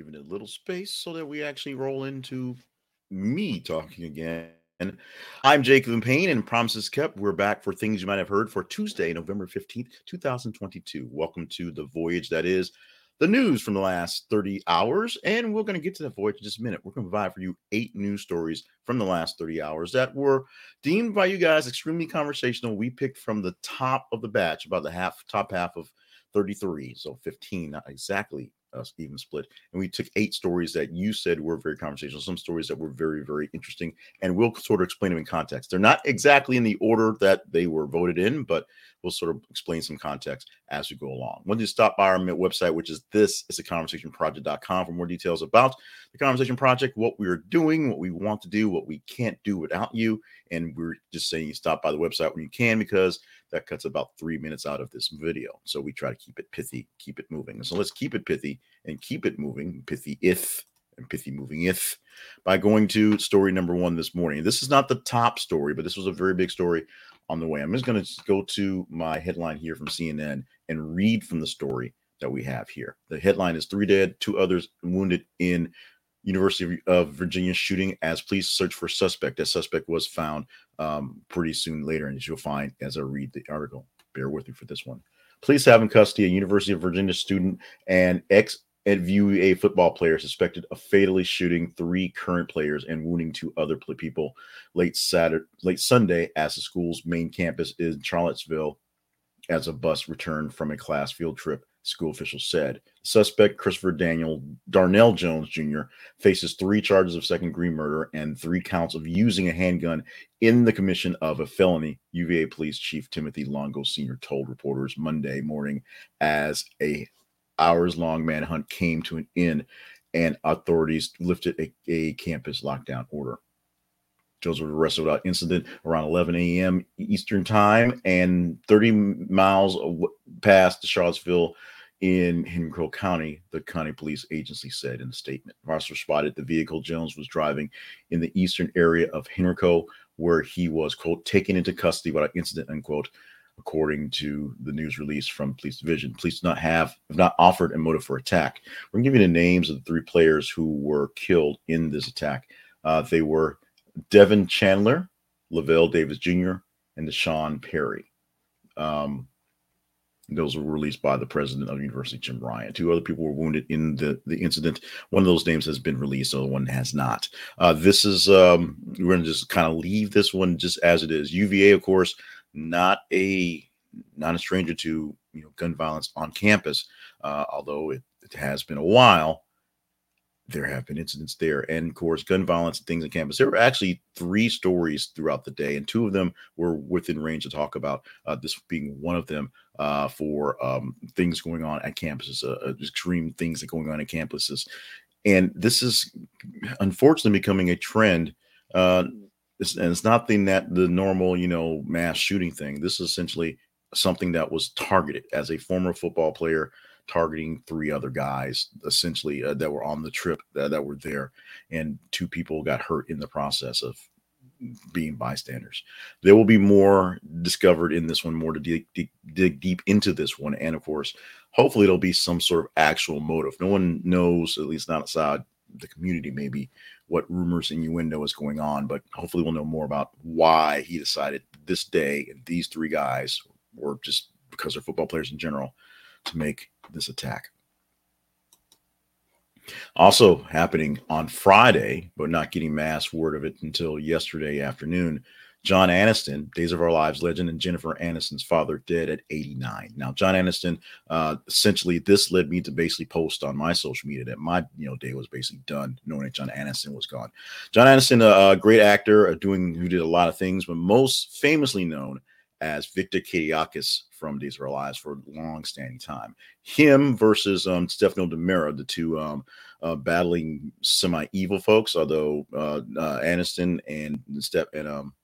giving it a little space so that we actually roll into me talking again. I'm Jacob Payne, and promises kept. We're back for things you might have heard for Tuesday, November 15th, 2022. Welcome to the voyage that is the news from the last 30 hours. And we're going to get to that voyage in just a minute. We're going to provide for you eight news stories from the last 30 hours that were deemed by you guys extremely conversational. We picked from the top of the batch, about the half, top half of 33, so 15, not exactly uh, even split. And we took eight stories that you said were very conversational, some stories that were very, very interesting. And we'll sort of explain them in context. They're not exactly in the order that they were voted in, but we'll sort of explain some context as we go along. When you stop by our website, which is this is a conversationproject.com for more details about the conversation project, what we are doing, what we want to do, what we can't do without you. And we're just saying you stop by the website when you can because that cuts about three minutes out of this video. So we try to keep it pithy, keep it moving. So let's keep it pithy and keep it moving, pithy if and pithy moving if by going to story number one this morning. This is not the top story, but this was a very big story on the way. I'm just going to go to my headline here from CNN and read from the story that we have here. The headline is three dead, two others wounded in University of Virginia shooting as police search for suspect. That suspect was found um, pretty soon later, and as you'll find as I read the article. Bear with me for this one. Police have in custody a University of Virginia student and ex VUA football player suspected of fatally shooting three current players and wounding two other people late Saturday, late Sunday, as the school's main campus in Charlottesville, as a bus returned from a class field trip school officials said. Suspect Christopher Daniel Darnell Jones Jr. faces three charges of second degree murder and three counts of using a handgun in the commission of a felony. UVA Police Chief Timothy Longo Sr. told reporters Monday morning as a hours long manhunt came to an end and authorities lifted a, a campus lockdown order. Jones was arrested without incident around 11 a.m. Eastern time and 30 miles past Charlottesville in Henrico County, the county police agency said in a statement. Officers spotted the vehicle Jones was driving in the eastern area of Henrico, where he was, quote, taken into custody without incident, unquote, according to the news release from police division. Police not have, have not offered a motive for attack. We're going to give you the names of the three players who were killed in this attack. Uh, they were Devin Chandler, Lavelle Davis Jr., and Deshaun Perry. Um, those were released by the president of the university, Jim Ryan. Two other people were wounded in the, the incident. One of those names has been released, the other one has not. Uh, this is um, we're going to just kind of leave this one just as it is. UVA, of course, not a not a stranger to you know gun violence on campus, uh, although it, it has been a while there have been incidents there. And of course, gun violence and things on campus. There were actually three stories throughout the day, and two of them were within range to talk about. Uh, this being one of them uh, for um, things going on at campuses, uh, uh extreme things that are going on at campuses. And this is unfortunately becoming a trend. Uh, it's, and it's not the the normal, you know, mass shooting thing. This is essentially something that was targeted as a former football player targeting three other guys essentially uh, that were on the trip that, that were there. And two people got hurt in the process of being bystanders. There will be more discovered in this one more to dig, dig, dig deep into this one. And of course hopefully it'll be some sort of actual motive. No one knows at least not outside the community maybe what rumors innuendo is going on but hopefully we'll know more about why he decided this day and these three guys or just because they're football players in general to make this attack. Also happening on Friday, but not getting mass word of it until yesterday afternoon. John Aniston, Days of Our Lives legend, and Jennifer Aniston's father dead at 89. Now, John Aniston, uh, essentially, this led me to basically post on my social media that my you know day was basically done, knowing that John Aniston was gone. John Aniston, a, a great actor, doing who did a lot of things, but most famously known as Victor Kiriakis from Days of Our Lives for a long standing time. Him versus um, Stefano DiMera, the two um, uh, battling semi evil folks, although uh, uh, Aniston and Steph and um,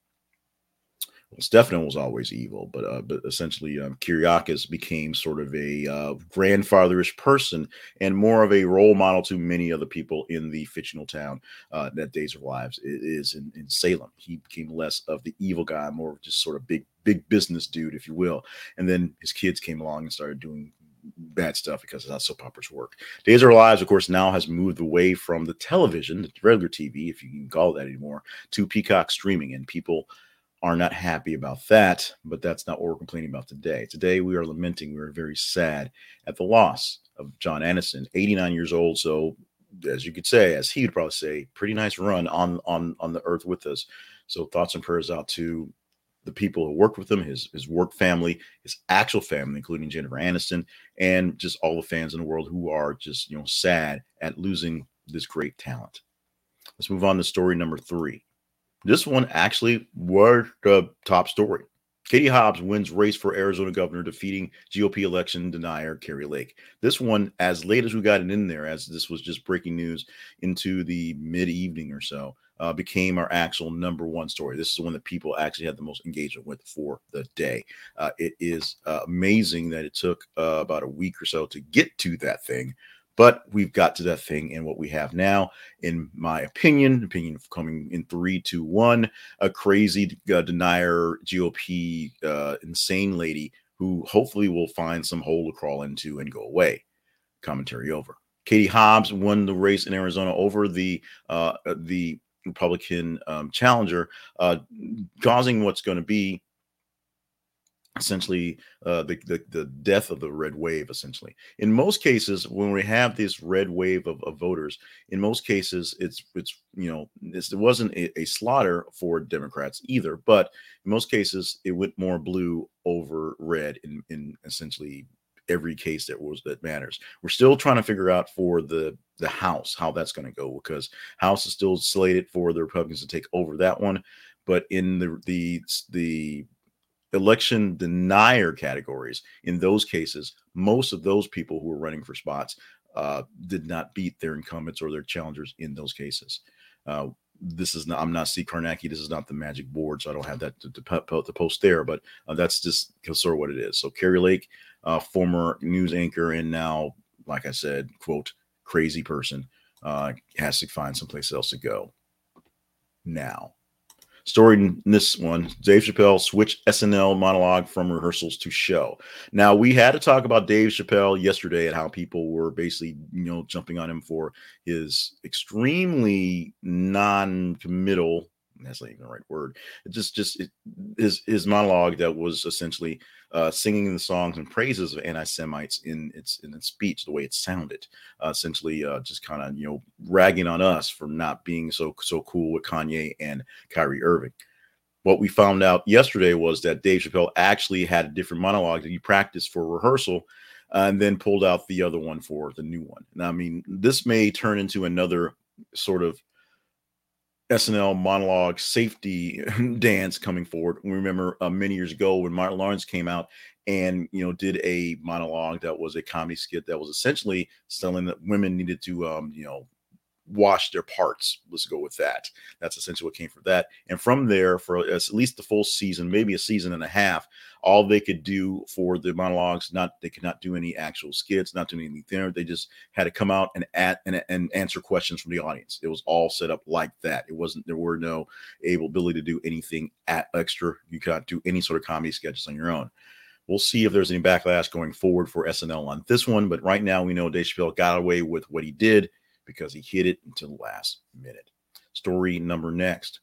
well, Stefano was always evil, but uh, but essentially um, Kiriakis became sort of a uh, grandfatherish person and more of a role model to many other people in the fictional town uh, that Days of Lives is in, in Salem. He became less of the evil guy, more of just sort of big big business dude, if you will. And then his kids came along and started doing bad stuff because it's not soap operas work. Days of Our Lives, of course, now has moved away from the television, the regular TV, if you can call that anymore, to Peacock streaming, and people are not happy about that. But that's not what we're complaining about today. Today we are lamenting, we are very sad at the loss of John Aniston, 89 years old. So, as you could say, as he would probably say, pretty nice run on on on the earth with us. So, thoughts and prayers out to the people who worked with him, his his work family, his actual family, including Jennifer Aniston, and just all the fans in the world who are just you know sad at losing this great talent. Let's move on to story number three. This one actually was the top story. Katie Hobbs wins race for Arizona governor, defeating GOP election denier Kari Lake. This one, as late as we got it in there, as this was just breaking news into the mid evening or so, uh, became our actual number one story. This is the one that people actually had the most engagement with for the day. Uh, it is uh, amazing that it took uh, about a week or so to get to that thing, but we've got to that thing and what we have now, in my opinion, opinion coming in three, two, one, a crazy uh, denier GOP uh, insane lady who hopefully will find some hole to crawl into and go away. Commentary over. Katie Hobbs won the race in Arizona over the uh, the Republican um, challenger, uh, causing what's going to be essentially uh, the, the, the death of the red wave. Essentially, in most cases, when we have this red wave of, of voters, in most cases, it's it's you know it wasn't a, a, slaughter for Democrats either, but in most cases, it went more blue over red in in essentially every case that was that matters. We're still trying to figure out for the the House how that's going to go because House is still slated for the Republicans to take over that one, but in the the the election denier categories, in those cases, most of those people who were running for spots uh, did not beat their incumbents or their challengers in those cases. Uh, this is not i'm not c Kornacki. this is not the magic board so i don't have that to, to, to post there but uh, that's just sort of what it is so kari lake uh, former news anchor and now like i said quote crazy person uh, has to find someplace else to go now Story in this one Dave Chappelle switched SNL monologue from rehearsals to show. Now, we had to talk about Dave Chappelle yesterday and how people were basically, you know, jumping on him for his extremely non committal that's not even the right word. It just just it, his his monologue that was essentially uh, singing the songs and praises of anti-Semites in its in its speech, the way it sounded, uh, essentially uh, just kind of you know ragging on us for not being so so cool with Kanye and Kyrie Irving. What we found out yesterday was that Dave Chappelle actually had a different monologue that he practiced for rehearsal, and then pulled out the other one for the new one. Now, I mean, this may turn into another sort of SNL monologue safety dance coming forward. We remember uh, many years ago when Martin Lawrence came out and you know did a monologue that was a comedy skit that was essentially telling that women needed to um, you know wash their parts. Let's go with that. That's essentially what came from that. And from there, for at least the full season, maybe a season and a half, all they could do for the monologues, not they could not do any actual skits, not doing anything there. They just had to come out and at and, and answer questions from the audience. It was all set up like that. It wasn't there were no ability to do anything at extra. You cannot do any sort of comedy sketches on your own. We'll see if there's any backlash going forward for SNL on this one. But right now, we know Dave Chappelle got away with what he did because he hit it until the last minute. Story number next.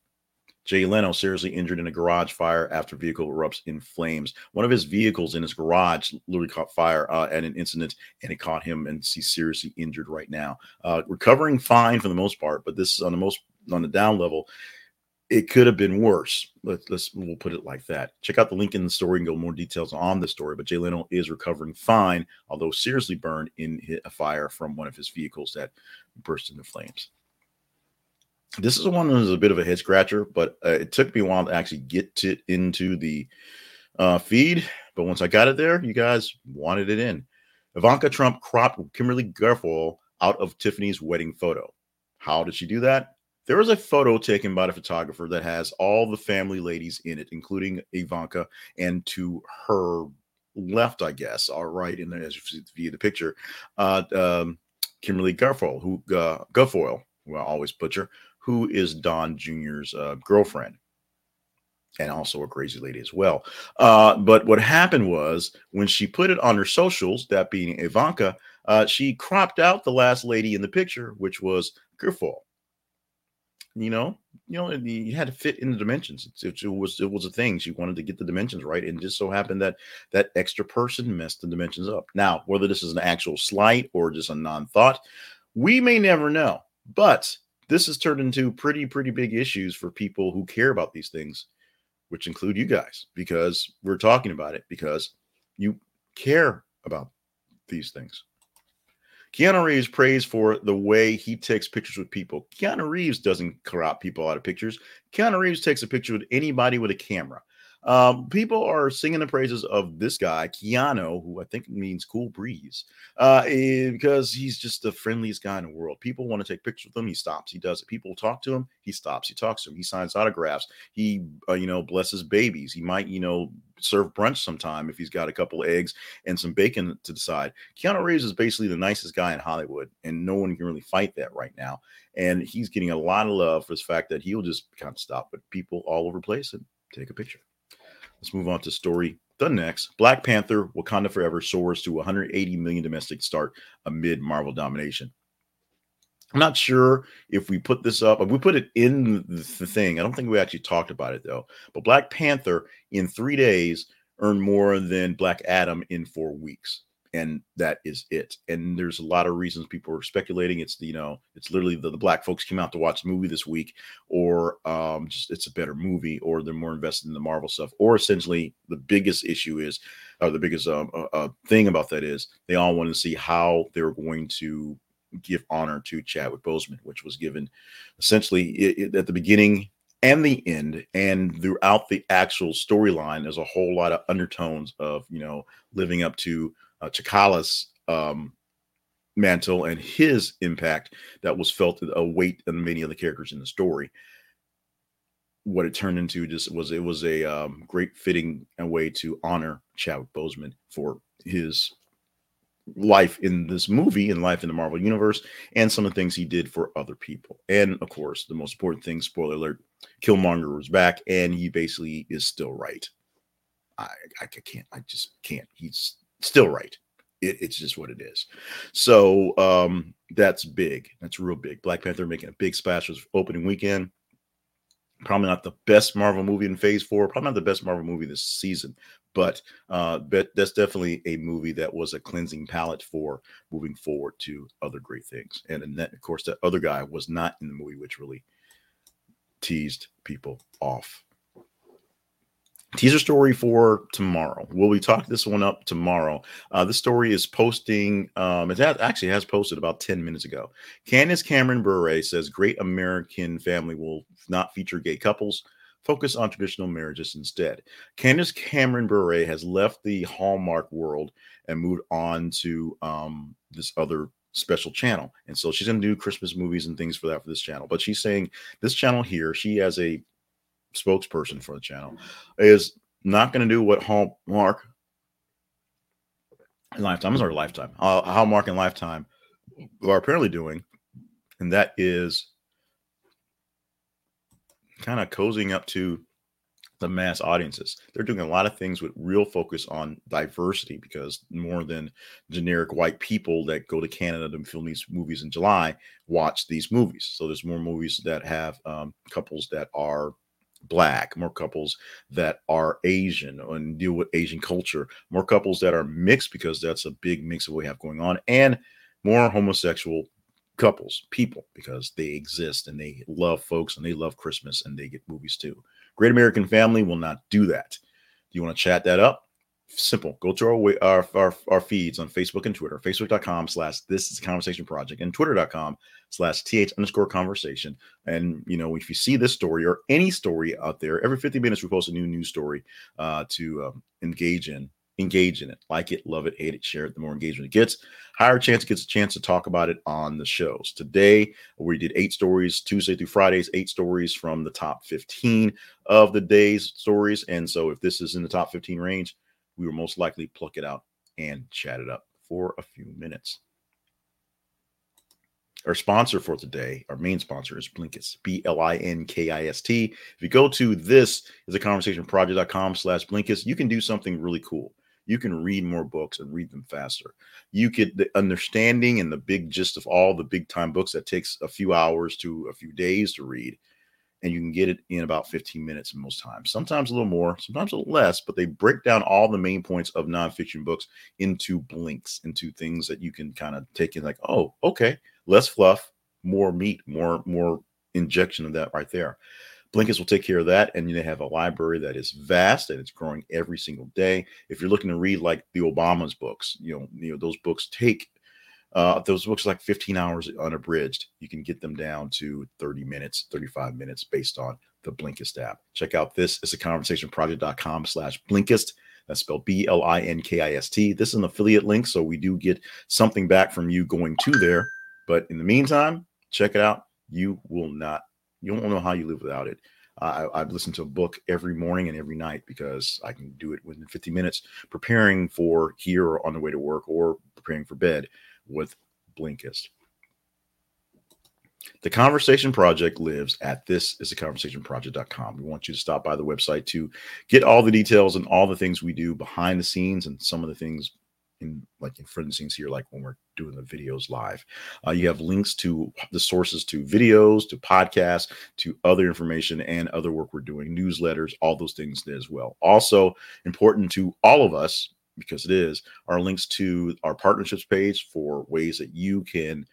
Jay Leno seriously injured in a garage fire after vehicle erupts in flames. One of his vehicles in his garage literally caught fire uh, at an incident, and it caught him, and he's seriously injured right now. Uh, recovering fine for the most part, but this is on the most on the down level. It could have been worse. Let's, let's we'll put it like that. Check out the link in the story and go more details on the story. But Jay Leno is recovering fine, although seriously burned in a fire from one of his vehicles that burst into flames. This is one that was a bit of a head scratcher, but uh, it took me a while to actually get it into the uh, feed. But once I got it there, you guys wanted it in. Ivanka Trump cropped Kimberly Guilfoyle out of Tiffany's wedding photo. How did she do that? There was a photo taken by the photographer that has all the family ladies in it, including Ivanka, and to her left, I guess, all right, in there as you view the picture, uh, um, Kimberly Guilfoyle, who uh, Guilfoyle, who I always butcher, who is Don Jr.'s uh, girlfriend. and also a crazy lady as well. Uh, but what happened was when she put it on her socials, that being Ivanka, uh, she cropped out the last lady in the picture, which was Grifol. You know, you know, you had to fit in the dimensions. It, it, was it was a thing. She wanted to get the dimensions right, and just so happened that that extra person messed the dimensions up. Now, whether this is an actual slight or just a non-thought, we may never know. But this has turned into pretty pretty big issues for people who care about these things which include you guys, because we're talking about it because you care about these things. Keanu Reeves praised for the way he takes pictures with people. Keanu Reeves doesn't crop people out of pictures. Keanu Reeves takes a picture with anybody with a camera. Um, people are singing the praises of this guy, Keanu, who I think means cool breeze, uh, eh, because he's just the friendliest guy in the world. People want to take pictures with him. He stops. He does it. People talk to him. He stops. He talks to him. He signs autographs. He, uh, you know, blesses babies. He might, you know, serve brunch sometime if he's got a couple eggs and some bacon to decide. Keanu Reeves is basically the nicest guy in Hollywood, and no one can really fight that right now. And he's getting a lot of love for the fact that he'll just kind of stop with people all over the place and take a picture. Let's move on to story done next. Black Panther Wakanda Forever soars to 180 million domestic start amid Marvel domination. I'm not sure if we put this up. We put it in the thing. I don't think we actually talked about it though. But Black Panther in three days earned more than Black Adam in four weeks and that is it. And there's a lot of reasons people are speculating. It's the, you know, it's literally the, the black folks came out to watch the movie this week, or um, just it's a better movie, or they're more invested in the Marvel stuff, or essentially the biggest issue is, or the biggest um, uh, uh, thing about that is they all want to see how they're going to give honor to Chadwick Boseman, which was given essentially it, it, at the beginning and the end and throughout the actual storyline there's a whole lot of undertones of you know living up to uh, T'Challa's um, mantle and his impact that was felt a weight on many of the characters in the story. What it turned into just was it was a um, great fitting way to honor Chadwick Boseman for his life in this movie and life in the Marvel universe and some of the things he did for other people. And of course, the most important thing, spoiler alert, Killmonger was back and he basically is still right. I, I can't, I just can't. He's still right. It, it's just what it is. So um, that's big. That's real big. Black Panther making a big splash was opening weekend. Probably not the best Marvel movie in Phase Four. Probably not the best Marvel movie this season, but uh, but that's definitely a movie that was a cleansing palate for moving forward to other great things. And, and that, of course, that other guy was not in the movie, which really teased people off teaser story for tomorrow. Will we talk this one up tomorrow? Uh, this story is posting. Um, it has, actually has posted about ten minutes ago. Candace Cameron Bure says Great American Family will not feature gay couples. Focus on traditional marriages instead. Candace Cameron Bure has left the Hallmark world and moved on to um, this other special channel. And so she's going to do Christmas movies and things for that for this channel. But she's saying this channel here, she has a spokesperson for the channel, is not going to do what Hallmark and Lifetime, our Lifetime, uh, Hallmark and Lifetime are apparently doing, and that is kind of cozying up to the mass audiences. They're doing a lot of things with real focus on diversity because more than generic white people that go to Canada to film these movies in July watch these movies. So there's more movies that have um, couples that are black, more couples that are Asian and deal with Asian culture, more couples that are mixed because that's a big mix of what we have going on, and more homosexual couples, people, because they exist and they love folks and they love Christmas and they get movies too. Great American Family will not do that. Do you want to chat that up? Simple. Go to our, our, our, our feeds on Facebook and Twitter, facebook.com slash this is conversation project and twitter.com slash th underscore conversation. And, you know, if you see this story or any story out there, every 50 minutes we post a new news story uh, to um, engage in, engage in it, like it, love it, hate it, share it. The more engagement it gets, higher chance it gets a chance to talk about it on the shows. Today, we did eight stories, Tuesday through Fridays, eight stories from the top 15 of the day's stories. And so if this is in the top 15 range, we will most likely pluck it out and chat it up for a few minutes. Our sponsor for today, our main sponsor is Blinkist, B L I N K I S T. If you go to this is a conversation project.com slash Blinkist, you can do something really cool. You can read more books and read them faster. You get the understanding and the big gist of all the big time books that takes a few hours to a few days to read. And you can get it in about 15 minutes most times, sometimes a little more, sometimes a little less, but they break down all the main points of nonfiction books into blinks, into things that you can kind of take in, like, oh, okay, less fluff, more meat, more more injection of that right there. Blinkist will take care of that, and they have a library that is vast and it's growing every single day. If you're looking to read like the Obama's books, you know, you know those books take uh, those books like 15 hours unabridged. You can get them down to 30 minutes, 35 minutes based on the Blinkist app. Check out this is a conversation project.com slash Blinkist. That's spelled B L I N K I S T. This is an affiliate link, so we do get something back from you going to there. But in the meantime, check it out. You will not, you won't know how you live without it. I, I listen to a book every morning and every night because I can do it within 50 minutes, preparing for here or on the way to work or preparing for bed with Blinkist. The Conversation Project lives at this is a conversationproject.com. We want you to stop by the website to get all the details and all the things we do behind the scenes and some of the things in like in front of the scenes here, like when we're doing the videos live. Uh, you have links to the sources to videos, to podcasts, to other information and other work we're doing, newsletters, all those things as well. Also important to all of us, because it is, are links to our partnerships page for ways that you can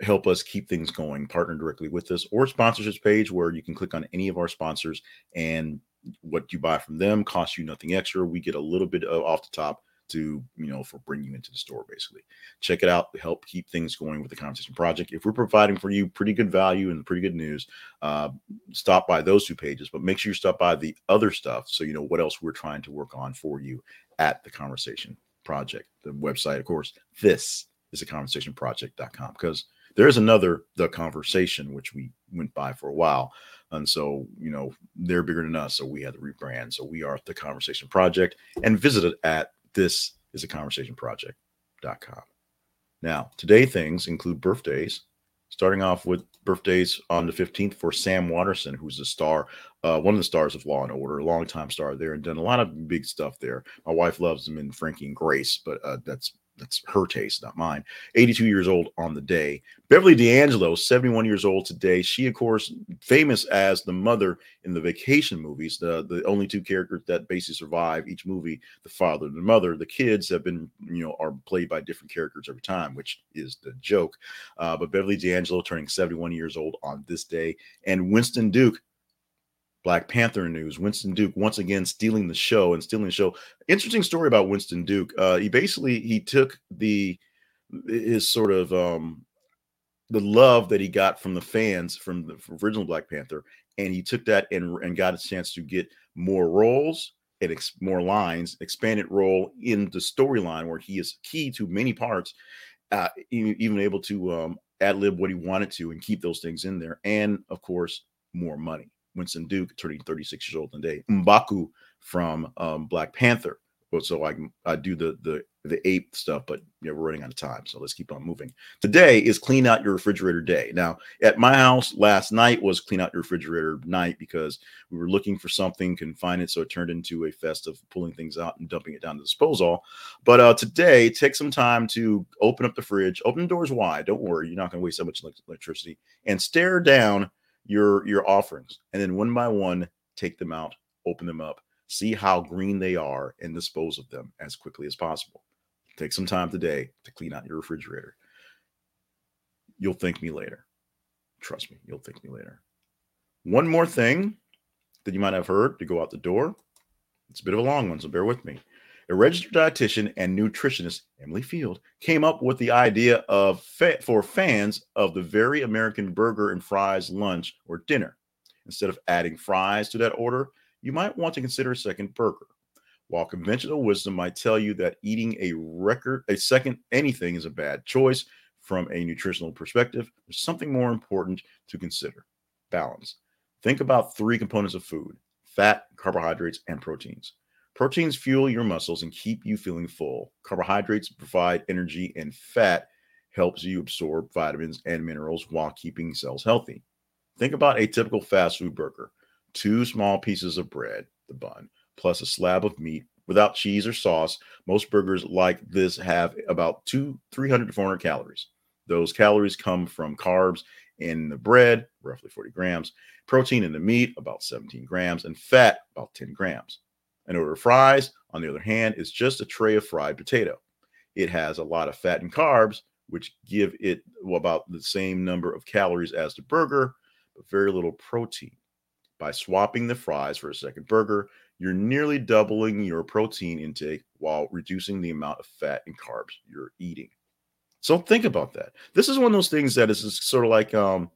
help us keep things going, partner directly with us, or sponsorships page where you can click on any of our sponsors and what you buy from them costs you nothing extra. We get a little bit of off the top to you know for bring you into the store basically. Check it out help keep things going with the conversation project. If we're providing for you pretty good value and pretty good news uh, stop by those two pages but make sure you stop by the other stuff so you know what else we're trying to work on for you at the conversation project. The website of course this is a conversation project.com because there is another the conversation which we went by for a while and so you know they're bigger than us so we had to rebrand. So we are the conversation project and visit it at this is a conversation project.com. Now, today things include birthdays, starting off with birthdays on the 15th for Sam Waterston, who's a star, uh, one of the stars of Law and Order, a longtime star there, and done a lot of big stuff there. My wife loves him in Frankie and Grace, but uh, that's that's her taste, not mine. 82 years old on the day. Beverly D'Angelo, 71 years old today. She, of course, famous as the mother in the vacation movies, the, the only two characters that basically survive each movie, the father and the mother. The kids have been, you know, are played by different characters every time, which is the joke. Uh, but Beverly D'Angelo turning 71 years old on this day. And Winston Duke, Black Panther news. Winston Duke once again stealing the show and stealing the show. Interesting story about Winston Duke. Uh, he basically he took the his sort of um, the love that he got from the fans from the from original Black Panther, and he took that and and got a chance to get more roles and ex- more lines, expanded role in the storyline where he is key to many parts, uh, even able to um, ad lib what he wanted to and keep those things in there, and of course more money. Winston Duke turning 36 years old today. Mbaku from um, Black Panther. So I I do the the the ape stuff, but you know, we're running out of time, so let's keep on moving. Today is clean out your refrigerator day. Now, at my house last night was clean out your refrigerator night because we were looking for something, couldn't find it, so it turned into a fest of pulling things out and dumping it down to disposal. But uh, today, take some time to open up the fridge, open the doors wide. Don't worry, you're not going to waste so much electricity, and stare down your your offerings and then one by one take them out open them up see how green they are and dispose of them as quickly as possible. Take some time today to clean out your refrigerator. You'll thank me later. Trust me you'll thank me later. One more thing that you might have heard to go out the door. It's a bit of a long one so bear with me a registered dietitian and nutritionist, Emily Field, came up with the idea of fa- for fans of the very American burger and fries lunch or dinner. Instead of adding fries to that order, you might want to consider a second burger. While conventional wisdom might tell you that eating a record, a second anything is a bad choice from a nutritional perspective, there's something more important to consider balance. Think about three components of food fat, carbohydrates, and proteins. Proteins fuel your muscles and keep you feeling full. Carbohydrates provide energy, and fat helps you absorb vitamins and minerals while keeping cells healthy. Think about a typical fast food burger two small pieces of bread, the bun, plus a slab of meat without cheese or sauce. Most burgers like this have about two, 300 to 400 calories. Those calories come from carbs in the bread, roughly 40 grams, protein in the meat, about 17 grams, and fat, about 10 grams. An order of fries, on the other hand, is just a tray of fried potato. It has a lot of fat and carbs, which give it about the same number of calories as the burger, but very little protein. By swapping the fries for a second burger, you're nearly doubling your protein intake while reducing the amount of fat and carbs you're eating. So think about that. This is one of those things that is sort of like um,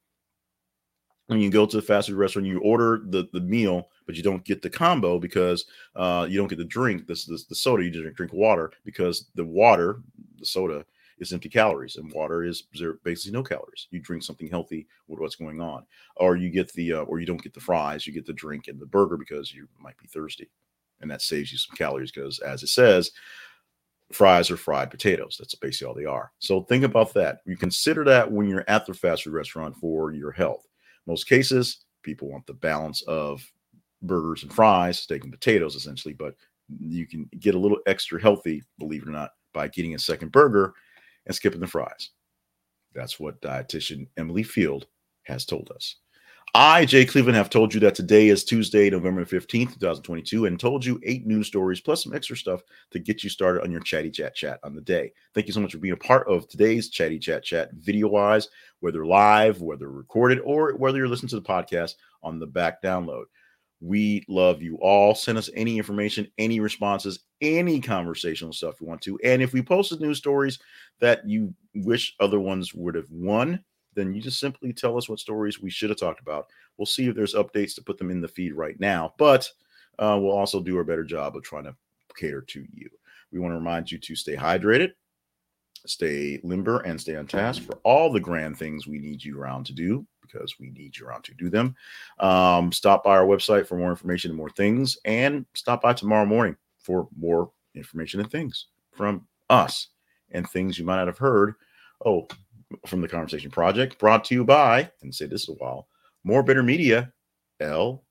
when you go to the fast food restaurant, you order the, the meal, but you don't get the combo because uh, you don't get the drink, this, the soda. You just drink water because the water, the soda, is empty calories, and water is basically no calories. You drink something healthy with what's going on, or you get the, uh, or you don't get the fries, you get the drink and the burger because you might be thirsty, and that saves you some calories because, as it says, fries are fried potatoes. That's basically all they are. So think about that. You consider that when you're at the fast food restaurant for your health. Most cases, people want the balance of burgers and fries, steak and potatoes, essentially, but you can get a little extra healthy, believe it or not, by getting a second burger and skipping the fries. That's what dietitian Emily Field has told us. I, Jay Cleveland, have told you that today is Tuesday, November 15th, 2022, and told you eight news stories plus some extra stuff to get you started on your chatty chat chat on the day. Thank you so much for being a part of today's chatty chat chat video wise, whether live, whether recorded, or whether you're listening to the podcast on the back download. We love you all. Send us any information, any responses, any conversational stuff you want to. And if we posted news stories that you wish other ones would have won, then you just simply tell us what stories we should have talked about. We'll see if there's updates to put them in the feed right now, but uh, we'll also do a better job of trying to cater to you. We want to remind you to stay hydrated, stay limber, and stay on task for all the grand things we need you around to do because we need you around to do them. Um, stop by our website for more information and more things, and stop by tomorrow morning for more information and things from us and things you might not have heard. Oh, from the Conversation Project, brought to you by, and say this is a while, More Better Media, LLC.